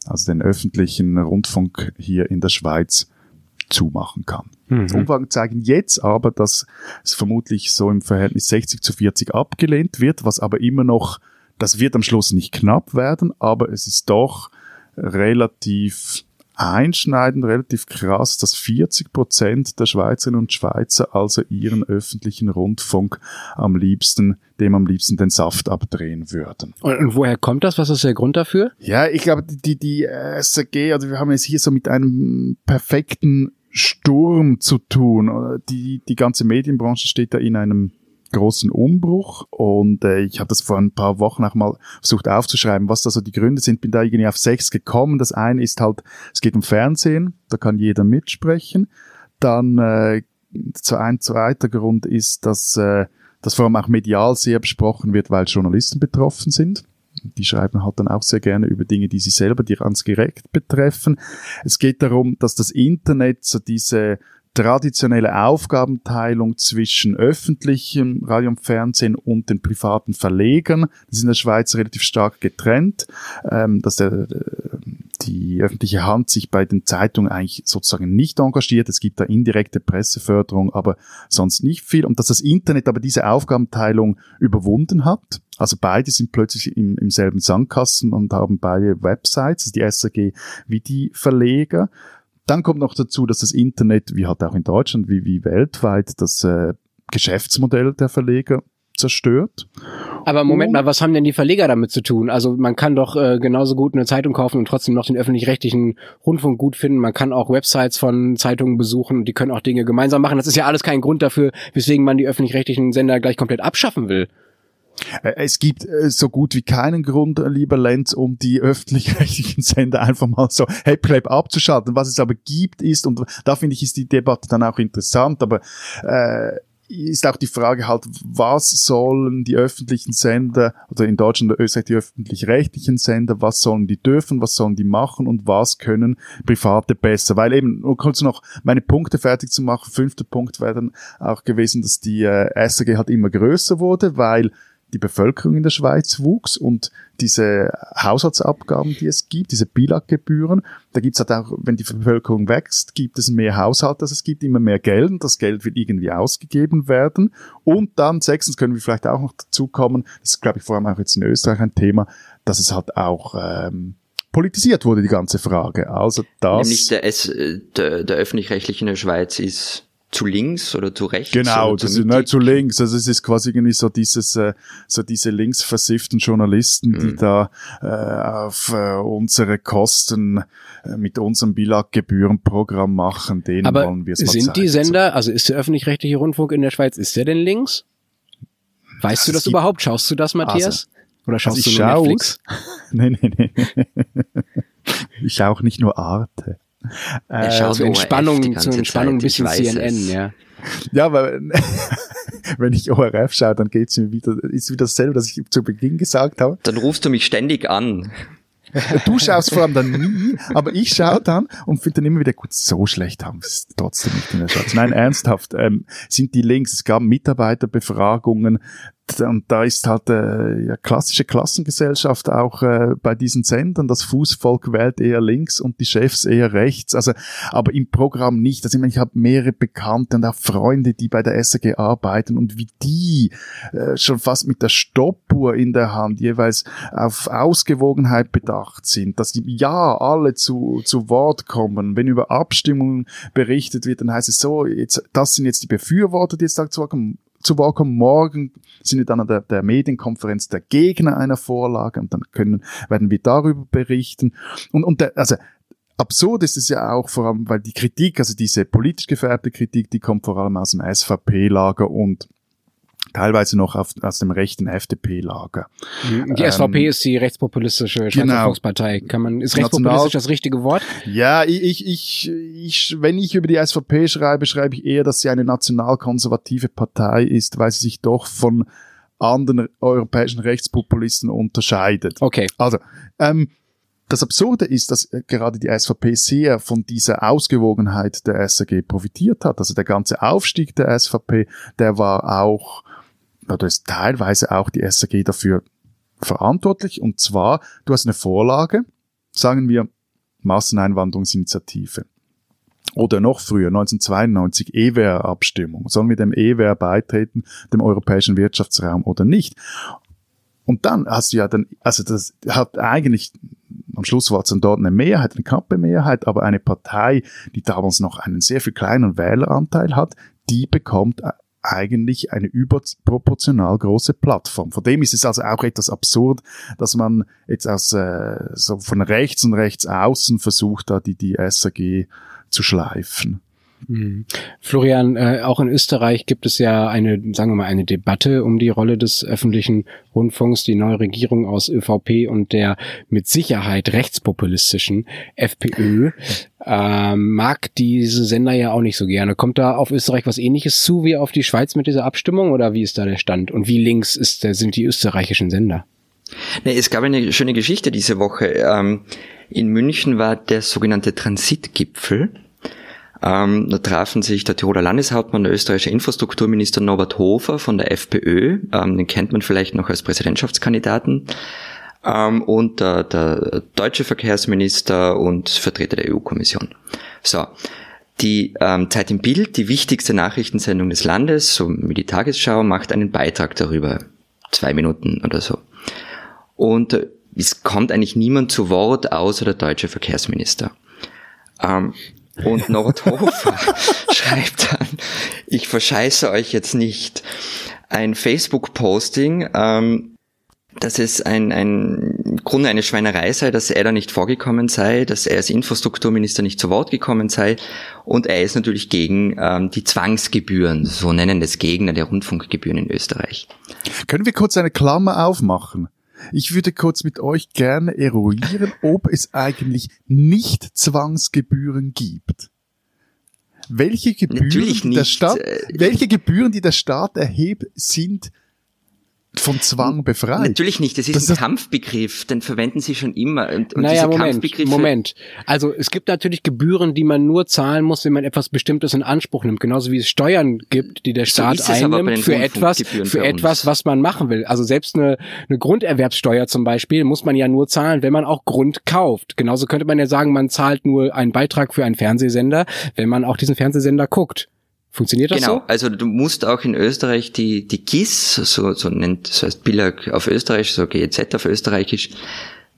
also den öffentlichen Rundfunk hier in der Schweiz, zumachen kann. Mhm. Umfragen zeigen jetzt aber, dass es vermutlich so im Verhältnis 60 zu 40 abgelehnt wird, was aber immer noch, das wird am Schluss nicht knapp werden, aber es ist doch relativ einschneidend, relativ krass, dass 40 Prozent der Schweizerinnen und Schweizer also ihren öffentlichen Rundfunk am liebsten, dem am liebsten den Saft abdrehen würden. Und, und woher kommt das? Was ist der Grund dafür? Ja, ich glaube, die, die SAG, also wir haben es hier so mit einem perfekten Sturm zu tun. Die, die ganze Medienbranche steht da in einem großen Umbruch und äh, ich habe das vor ein paar Wochen auch mal versucht aufzuschreiben, was da so die Gründe sind. Bin da irgendwie auf sechs gekommen. Das eine ist halt, es geht um Fernsehen, da kann jeder mitsprechen. Dann äh, ein zweiter Grund ist, dass äh, das vor allem auch medial sehr besprochen wird, weil Journalisten betroffen sind. Die schreiben halt dann auch sehr gerne über Dinge, die sie selber direkt betreffen. Es geht darum, dass das Internet so diese traditionelle Aufgabenteilung zwischen öffentlichem Radio und Fernsehen und den privaten Verlegern, das ist in der Schweiz relativ stark getrennt, ähm, dass der, die öffentliche Hand sich bei den Zeitungen eigentlich sozusagen nicht engagiert. Es gibt da indirekte Presseförderung, aber sonst nicht viel. Und dass das Internet aber diese Aufgabenteilung überwunden hat. Also beide sind plötzlich im, im selben Sandkasten und haben beide Websites, also die SAG wie die Verleger. Dann kommt noch dazu, dass das Internet, wie halt auch in Deutschland, wie, wie weltweit, das äh, Geschäftsmodell der Verleger zerstört. Aber Moment mal, was haben denn die Verleger damit zu tun? Also man kann doch äh, genauso gut eine Zeitung kaufen und trotzdem noch den öffentlich-rechtlichen Rundfunk gut finden. Man kann auch Websites von Zeitungen besuchen und die können auch Dinge gemeinsam machen. Das ist ja alles kein Grund dafür, weswegen man die öffentlich-rechtlichen Sender gleich komplett abschaffen will. Äh, es gibt äh, so gut wie keinen Grund, äh, lieber Lenz, um die öffentlich-rechtlichen Sender einfach mal so hey Pleb abzuschalten. Was es aber gibt ist, und da finde ich, ist die Debatte dann auch interessant, aber äh, ist auch die Frage halt, was sollen die öffentlichen Sender, oder in Deutschland oder Österreich die öffentlich-rechtlichen Sender, was sollen die dürfen, was sollen die machen und was können Private besser? Weil eben, um kurz noch meine Punkte fertig zu machen, fünfter Punkt wäre dann auch gewesen, dass die äh, SAG halt immer größer wurde, weil die Bevölkerung in der Schweiz wuchs und diese Haushaltsabgaben, die es gibt, diese Bilaggebühren, da gibt es halt auch, wenn die Bevölkerung wächst, gibt es mehr Haushalte, also es gibt immer mehr Geld und das Geld wird irgendwie ausgegeben werden. Und dann, sechstens können wir vielleicht auch noch dazu kommen, das ist, glaube ich, vor allem auch jetzt in Österreich ein Thema, dass es halt auch ähm, politisiert wurde, die ganze Frage. Also das... Nämlich der, S, der, der öffentlich-rechtliche in der Schweiz ist zu links oder zu rechts? Genau, das ist nicht zu links. Also es ist quasi irgendwie so dieses, äh, so diese linksversifften Journalisten, mhm. die da äh, auf äh, unsere Kosten äh, mit unserem Bilaggebührenprogramm machen. Denen Aber wollen wir es mal sind zeigen. die Sender, also ist der öffentlich-rechtliche Rundfunk in der Schweiz, ist der denn links? Weißt das du das überhaupt? Schaust du das, Matthias? Also, Oder schaust also du nur Netflix? nee, nee, nee. ich schaue auch nicht nur Arte. Äh, zur Entspannung, zur Entspannung ein bisschen CNN, es. ja. Ja, weil wenn ich ORF schaue, dann geht's mir wieder, ist wieder dasselbe, was ich zu Beginn gesagt habe. Dann rufst du mich ständig an. Du schaust vor allem dann nie, aber ich schaue dann und finde dann immer wieder, gut, so schlecht haben wir es trotzdem nicht in der Schweiz. Nein, ernsthaft, ähm, sind die Links, es gab Mitarbeiterbefragungen, und da ist halt äh, ja, klassische Klassengesellschaft auch äh, bei diesen Sendern. Das Fußvolk wählt eher links und die Chefs eher rechts. Also, aber im Programm nicht. Also ich, meine, ich habe mehrere Bekannte und auch Freunde, die bei der SAG arbeiten und wie die äh, schon fast mit der Stoppuhr in der Hand jeweils auf Ausgewogenheit bedacht sind, dass die ja alle zu, zu Wort kommen. Wenn über Abstimmungen berichtet wird, dann heißt es so, jetzt, das sind jetzt die Befürworter, die jetzt da zu Wort kommen zu Wort kommen. Morgen sind wir dann an der, der Medienkonferenz der Gegner einer Vorlage und dann können, werden wir darüber berichten. Und, und der, also, absurd ist es ja auch vor allem, weil die Kritik, also diese politisch gefärbte Kritik, die kommt vor allem aus dem SVP-Lager und teilweise noch auf, aus dem rechten FDP-Lager. Mhm. Die ähm, SVP ist die rechtspopulistische Schweizer genau. Volkspartei. Kann man, ist rechtspopulistisch das richtige Wort? Ja, ich, ich, ich, wenn ich über die SVP schreibe, schreibe ich eher, dass sie eine nationalkonservative Partei ist, weil sie sich doch von anderen europäischen Rechtspopulisten unterscheidet. Okay. Also, ähm, das Absurde ist, dass äh, gerade die SVP sehr von dieser Ausgewogenheit der SAG profitiert hat. Also der ganze Aufstieg der SVP, der war auch oder ist teilweise auch die SAG dafür verantwortlich. Und zwar, du hast eine Vorlage, sagen wir Masseneinwanderungsinitiative. Oder noch früher, 1992, EWR-Abstimmung. Sollen wir dem EWR beitreten, dem europäischen Wirtschaftsraum oder nicht? Und dann hast du ja dann, also das hat eigentlich, am Schluss war es dann dort eine Mehrheit, eine knappe Mehrheit, aber eine Partei, die damals noch einen sehr viel kleinen Wähleranteil hat, die bekommt eigentlich eine überproportional große Plattform. Von dem ist es also auch etwas absurd, dass man jetzt aus äh, so von rechts und rechts außen versucht, da die, die SAG zu schleifen. Mhm. Florian, äh, auch in Österreich gibt es ja eine, sagen wir mal, eine Debatte um die Rolle des öffentlichen Rundfunks. Die neue Regierung aus ÖVP und der mit Sicherheit rechtspopulistischen FPÖ äh, mag diese Sender ja auch nicht so gerne. Kommt da auf Österreich was ähnliches zu wie auf die Schweiz mit dieser Abstimmung oder wie ist da der Stand? Und wie links ist, sind die österreichischen Sender? Nee, es gab eine schöne Geschichte diese Woche. Ähm, in München war der sogenannte Transitgipfel ähm, da trafen sich der Tiroler Landeshauptmann, der österreichische Infrastrukturminister Norbert Hofer von der FPÖ, ähm, den kennt man vielleicht noch als Präsidentschaftskandidaten, ähm, und der, der deutsche Verkehrsminister und Vertreter der EU-Kommission. So. Die ähm, Zeit im Bild, die wichtigste Nachrichtensendung des Landes, so wie die Tagesschau, macht einen Beitrag darüber. Zwei Minuten oder so. Und äh, es kommt eigentlich niemand zu Wort, außer der deutsche Verkehrsminister. Ähm, und Nordhofer schreibt dann, ich verscheiße euch jetzt nicht. Ein Facebook-Posting, ähm, dass es ein, ein im Grunde eine Schweinerei sei, dass er da nicht vorgekommen sei, dass er als Infrastrukturminister nicht zu Wort gekommen sei. Und er ist natürlich gegen ähm, die Zwangsgebühren, so nennen das Gegner der Rundfunkgebühren in Österreich. Können wir kurz eine Klammer aufmachen? Ich würde kurz mit euch gerne eruieren, ob es eigentlich nicht Zwangsgebühren gibt. Welche Gebühren, die der Staat, welche Gebühren, die der Staat erhebt, sind von Zwang befreit. Natürlich nicht, das ist das ein Kampfbegriff, den verwenden sie schon immer. Und, und naja, Moment, Moment. Also es gibt natürlich Gebühren, die man nur zahlen muss, wenn man etwas Bestimmtes in Anspruch nimmt. Genauso wie es Steuern gibt, die der Staat so einnimmt für etwas, für etwas, was man machen will. Also selbst eine, eine Grunderwerbssteuer zum Beispiel muss man ja nur zahlen, wenn man auch Grund kauft. Genauso könnte man ja sagen, man zahlt nur einen Beitrag für einen Fernsehsender, wenn man auch diesen Fernsehsender guckt. Funktioniert das genau. so? also du musst auch in Österreich die, die GIS, so, so nennt, das heißt Billag auf Österreich, so GEZ auf Österreichisch,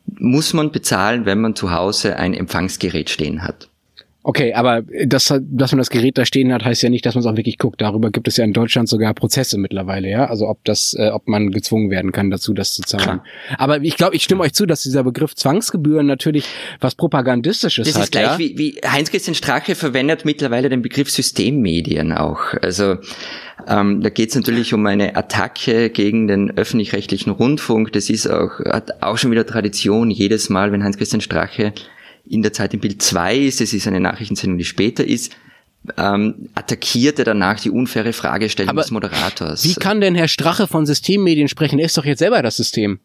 muss man bezahlen, wenn man zu Hause ein Empfangsgerät stehen hat. Okay, aber das, dass man das Gerät da stehen hat, heißt ja nicht, dass man es auch wirklich guckt. Darüber gibt es ja in Deutschland sogar Prozesse mittlerweile, ja. Also ob das, äh, ob man gezwungen werden kann dazu, das zu zahlen. Klar. Aber ich glaube, ich stimme euch zu, dass dieser Begriff Zwangsgebühren natürlich was Propagandistisches das hat. Das ist gleich ja? wie, wie Heinz-Christian Strache verwendet mittlerweile den Begriff Systemmedien auch. Also ähm, da geht es natürlich um eine Attacke gegen den öffentlich-rechtlichen Rundfunk. Das ist auch, hat auch schon wieder Tradition. Jedes Mal, wenn Heinz-Christian Strache in der Zeit im Bild 2 ist, es ist eine Nachrichtensendung, die später ist, ähm, attackierte danach die unfaire Fragestellung Aber des Moderators. Wie kann denn Herr Strache von Systemmedien sprechen? Er ist doch jetzt selber das System.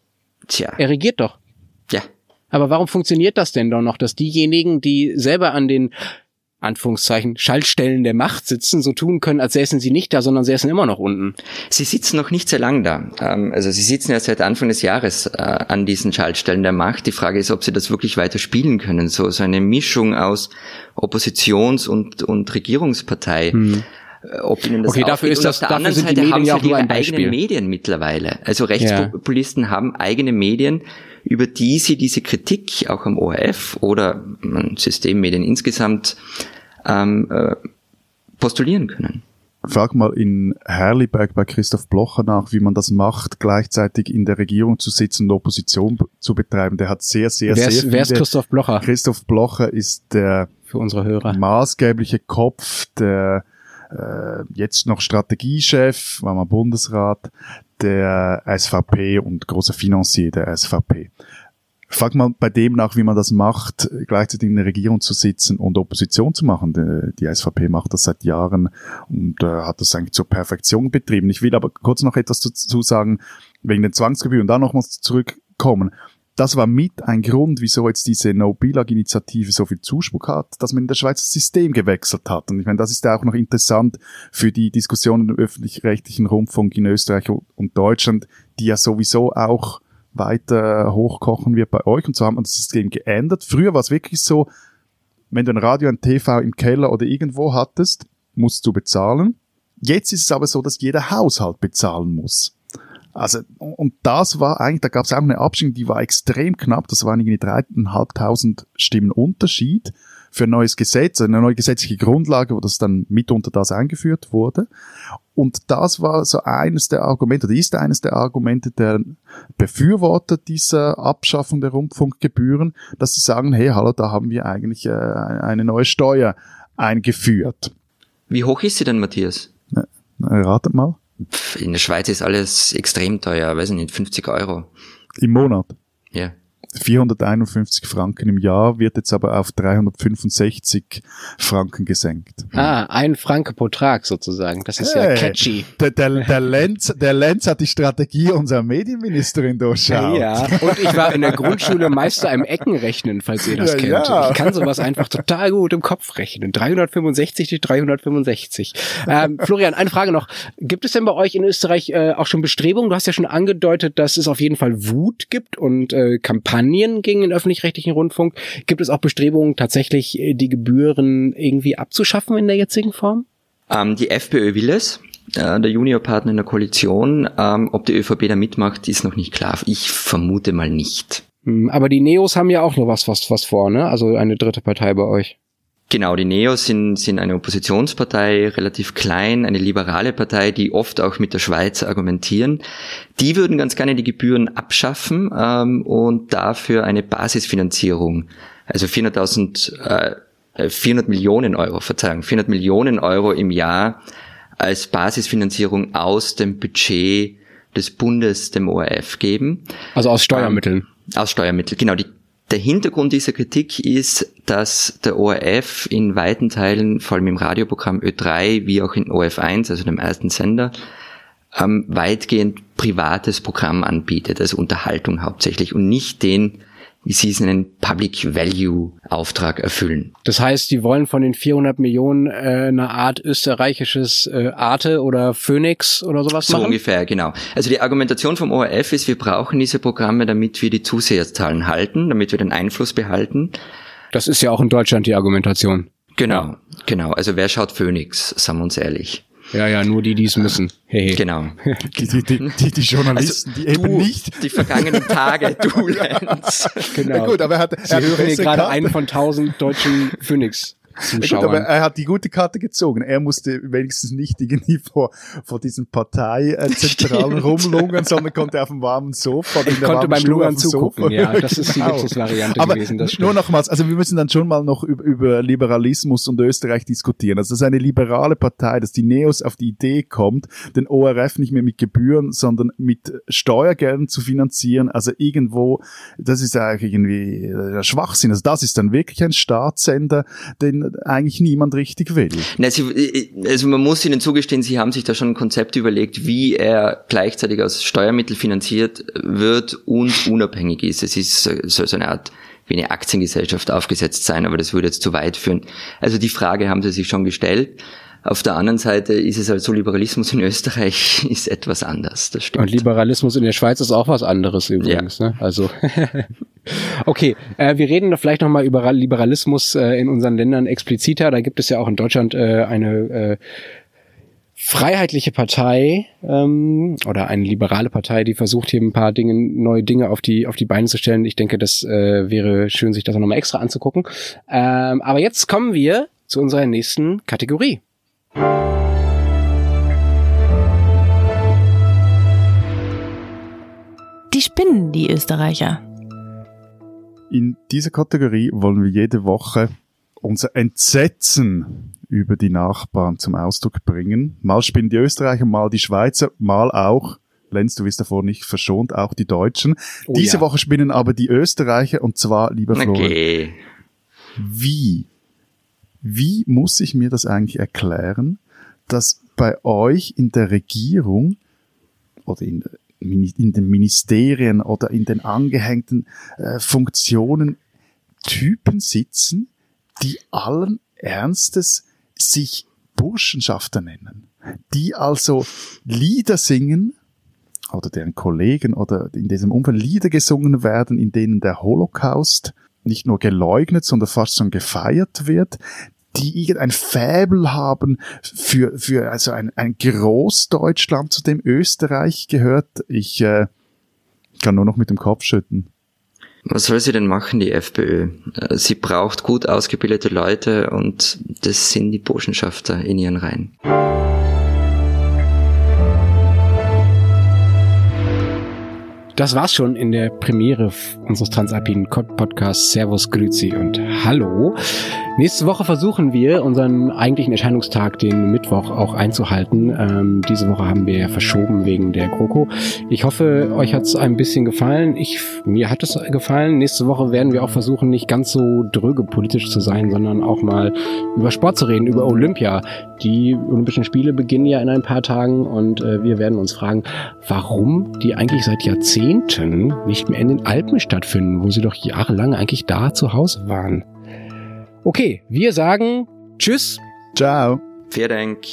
Tja. Er regiert doch. Ja. Aber warum funktioniert das denn doch noch, dass diejenigen, die selber an den Anführungszeichen, Schaltstellen der Macht sitzen, so tun können, als säßen sie nicht da, sondern säßen immer noch unten. Sie sitzen noch nicht sehr lang da. Ähm, also sie sitzen ja seit Anfang des Jahres äh, an diesen Schaltstellen der Macht. Die Frage ist, ob sie das wirklich weiter spielen können. So, so eine Mischung aus Oppositions- und, und Regierungspartei. Hm äh, ob ihnen das okay, dafür ist das, auf der anderen Seite haben sie ja ihre eigenen Medien mittlerweile. Also Rechtspopulisten ja. haben eigene Medien, über die sie diese Kritik auch am ORF oder Systemmedien insgesamt ähm, äh, postulieren können. Frag mal in Herliberg bei Christoph Blocher nach, wie man das macht, gleichzeitig in der Regierung zu sitzen und Opposition zu betreiben. Der hat sehr, sehr, wer ist, sehr Wer ist Christoph Blocher? Christoph Blocher ist der für unsere Hörer maßgebliche Kopf der äh, jetzt noch Strategiechef, war mal Bundesrat der SVP und großer Finanzier der SVP. Frag mal bei dem nach, wie man das macht, gleichzeitig in der Regierung zu sitzen und Opposition zu machen. Die, SVP macht das seit Jahren und äh, hat das eigentlich zur Perfektion betrieben. Ich will aber kurz noch etwas dazu sagen, wegen den Zwangsgebühren, da nochmals zurückkommen das war mit ein Grund, wieso jetzt diese No-Bilag-Initiative so viel Zuspruch hat, dass man in der Schweiz das System gewechselt hat. Und ich meine, das ist ja auch noch interessant für die Diskussion im öffentlich-rechtlichen Rundfunk in Österreich und Deutschland, die ja sowieso auch weiter hochkochen wird bei euch. Und so haben wir das System geändert. Früher war es wirklich so, wenn du ein Radio, ein TV im Keller oder irgendwo hattest, musst du bezahlen. Jetzt ist es aber so, dass jeder Haushalt bezahlen muss. Also, und das war eigentlich, da gab es auch eine Abstimmung, die war extrem knapp, das waren irgendwie dreieinhalbtausend Stimmen Unterschied für ein neues Gesetz, eine neue gesetzliche Grundlage, wo das dann mitunter das eingeführt wurde. Und das war so eines der Argumente, oder ist eines der Argumente der Befürworter dieser Abschaffung der Rundfunkgebühren, dass sie sagen, hey, hallo, da haben wir eigentlich äh, eine neue Steuer eingeführt. Wie hoch ist sie denn, Matthias? Na, ratet mal. In der Schweiz ist alles extrem teuer, weiß ich nicht, 50 Euro. Im Monat? Ja. 451 Franken im Jahr wird jetzt aber auf 365 Franken gesenkt. Ah, ein Franke pro Tag sozusagen. Das ist Hey, ja catchy. Der, der, der, Lenz, der Lenz hat die Strategie unserer Medienministerin durchschaut. Ja, und ich war in der Grundschule Meister im Eckenrechnen, falls ihr das Ja, kennt. ja. Ich kann sowas einfach total gut im Kopf rechnen. 365 durch 365. Ähm, Florian, eine Frage noch. Gibt es denn bei euch in Österreich äh, auch schon Bestrebungen? Du hast ja schon angedeutet, dass es auf jeden Fall Wut gibt und äh, Kampagnen gegen den öffentlich-rechtlichen Rundfunk. Gibt es auch Bestrebungen, tatsächlich äh, die Gebühren irgendwie abzuschaffen in der jetzigen Form? Ähm, die FPÖ will es, äh, der Juniorpartner in der Koalition. Ähm, ob die ÖVP da mitmacht, ist noch nicht klar. Ich vermute mal nicht. Hm, Aber die Neos haben ja auch noch was, was, was vor, ne? Also eine dritte Partei bei euch. Genau, die Neos sind, sind eine Oppositionspartei, relativ klein, eine liberale Partei, die oft auch mit der Schweiz argumentieren. Die würden ganz gerne die Gebühren abschaffen ähm, und dafür eine Basisfinanzierung, also 400.000, äh, 400 Millionen Euro, Verzeihung, 400 Millionen Euro im Jahr als Basisfinanzierung aus dem Budget des Bundes dem ORF geben. Also aus Steuermitteln. Aus Steuermitteln, genau. Die, der Hintergrund dieser Kritik ist, dass der ORF in weiten Teilen, vor allem im Radioprogramm Ö3, wie auch in OF1, also dem ersten Sender, ähm, weitgehend privates Programm anbietet, also Unterhaltung hauptsächlich und nicht den, wie Sie es nennen, Public Value Auftrag erfüllen. Das heißt, die wollen von den 400 Millionen äh, eine Art österreichisches äh, Arte oder Phoenix oder sowas So machen? ungefähr, genau. Also die Argumentation vom ORF ist, wir brauchen diese Programme, damit wir die Zuseherzahlen halten, damit wir den Einfluss behalten. Das ist ja auch in Deutschland die Argumentation. Genau, genau. Also wer schaut Phoenix, sagen wir uns ehrlich. Ja, ja, nur die, die es müssen. Hey, hey. Genau. Die, die, die, die, die Journalisten, die eben du, nicht. Die vergangenen Tage, du Lenz. Genau. Na gut, aber er hat, Sie er hat hören hier gerade einen von tausend deutschen Ja, gut, aber er hat die gute Karte gezogen. Er musste wenigstens nicht irgendwie vor, vor diesen Parteizentralen rumlungern, sondern konnte auf dem warmen Sofa. Ich der konnte beim Lungern zugucken. Sofa. Ja, das ist die Genau. Luxusvariante Aber gewesen. Das nur nochmals, also wir müssen dann schon mal noch über, über Liberalismus und Österreich diskutieren. Also das ist eine liberale Partei, dass die Neos auf die Idee kommt, den ORF nicht mehr mit Gebühren, sondern mit Steuergeldern zu finanzieren. Also irgendwo, das ist eigentlich irgendwie äh, Schwachsinn. Also das ist dann wirklich ein Staatssender, den eigentlich niemand richtig will. Na, sie, also man muss ihnen zugestehen, sie haben sich da schon ein Konzept überlegt, wie er gleichzeitig aus Steuermitteln finanziert wird und unabhängig ist. Es ist so, so eine Art wie eine Aktiengesellschaft aufgesetzt sein, aber das würde jetzt zu weit führen. Also die Frage haben sie sich schon gestellt. Auf der anderen Seite ist es halt so, Liberalismus in Österreich ist etwas anders. Das stimmt. Und Liberalismus in der Schweiz ist auch was anderes übrigens. Ne? Also okay, äh, wir reden doch vielleicht noch mal über Liberalismus äh, in unseren Ländern expliziter. Da gibt es ja auch in Deutschland äh, eine äh, freiheitliche Partei ähm, oder eine liberale Partei, die versucht hier ein paar Dinge, neue Dinge auf die auf die Beine zu stellen. Ich denke, das äh, wäre schön, sich das nochmal extra anzugucken. Ähm, aber jetzt kommen wir zu unserer nächsten Kategorie. Die spinnen, die Österreicher. In dieser Kategorie wollen wir jede Woche unser Entsetzen über die Nachbarn zum Ausdruck bringen. Mal spinnen die Österreicher, mal die Schweizer, mal auch, Lenz, du wirst davor nicht verschont, auch die Deutschen. Oh Diese ja. Woche spinnen aber die Österreicher und zwar, lieber Florian, Okay. wie? Wie muss ich mir das eigentlich erklären, dass bei euch in der Regierung oder in, in den Ministerien oder in den angehängten äh, Funktionen Typen sitzen, die allen Ernstes sich Burschenschafter nennen, die also Lieder singen oder deren Kollegen oder in diesem Umfeld Lieder gesungen werden, in denen der Holocaust nicht nur geleugnet, sondern fast schon gefeiert wird, die irgendein Fäbel haben für, für also ein, ein Großdeutschland, zu dem Österreich gehört. Ich äh, kann nur noch mit dem Kopf schütten. Was soll sie denn machen, die FPÖ? Äh, sie braucht gut ausgebildete Leute und das sind die Burschenschafter in ihren Reihen. Das war's schon in der Premiere unseres Transalpinen Podcasts. Servus, Grüzi und Hallo. Nächste Woche versuchen wir, unseren eigentlichen Erscheinungstag, den Mittwoch, auch einzuhalten. Ähm, diese Woche haben wir verschoben wegen der GroKo. Ich hoffe, euch hat's ein bisschen gefallen. Ich, mir hat es gefallen. Nächste Woche werden wir auch versuchen, nicht ganz so dröge politisch zu sein, sondern auch mal über Sport zu reden, über Olympia. Die Olympischen Spiele beginnen ja in ein paar Tagen und äh, wir werden uns fragen, warum die eigentlich seit Jahrzehnten nicht mehr in den Alpen stattfinden, wo sie doch jahrelang eigentlich da zu Hause waren. Okay, wir sagen Tschüss. Ciao. Vielen Dank.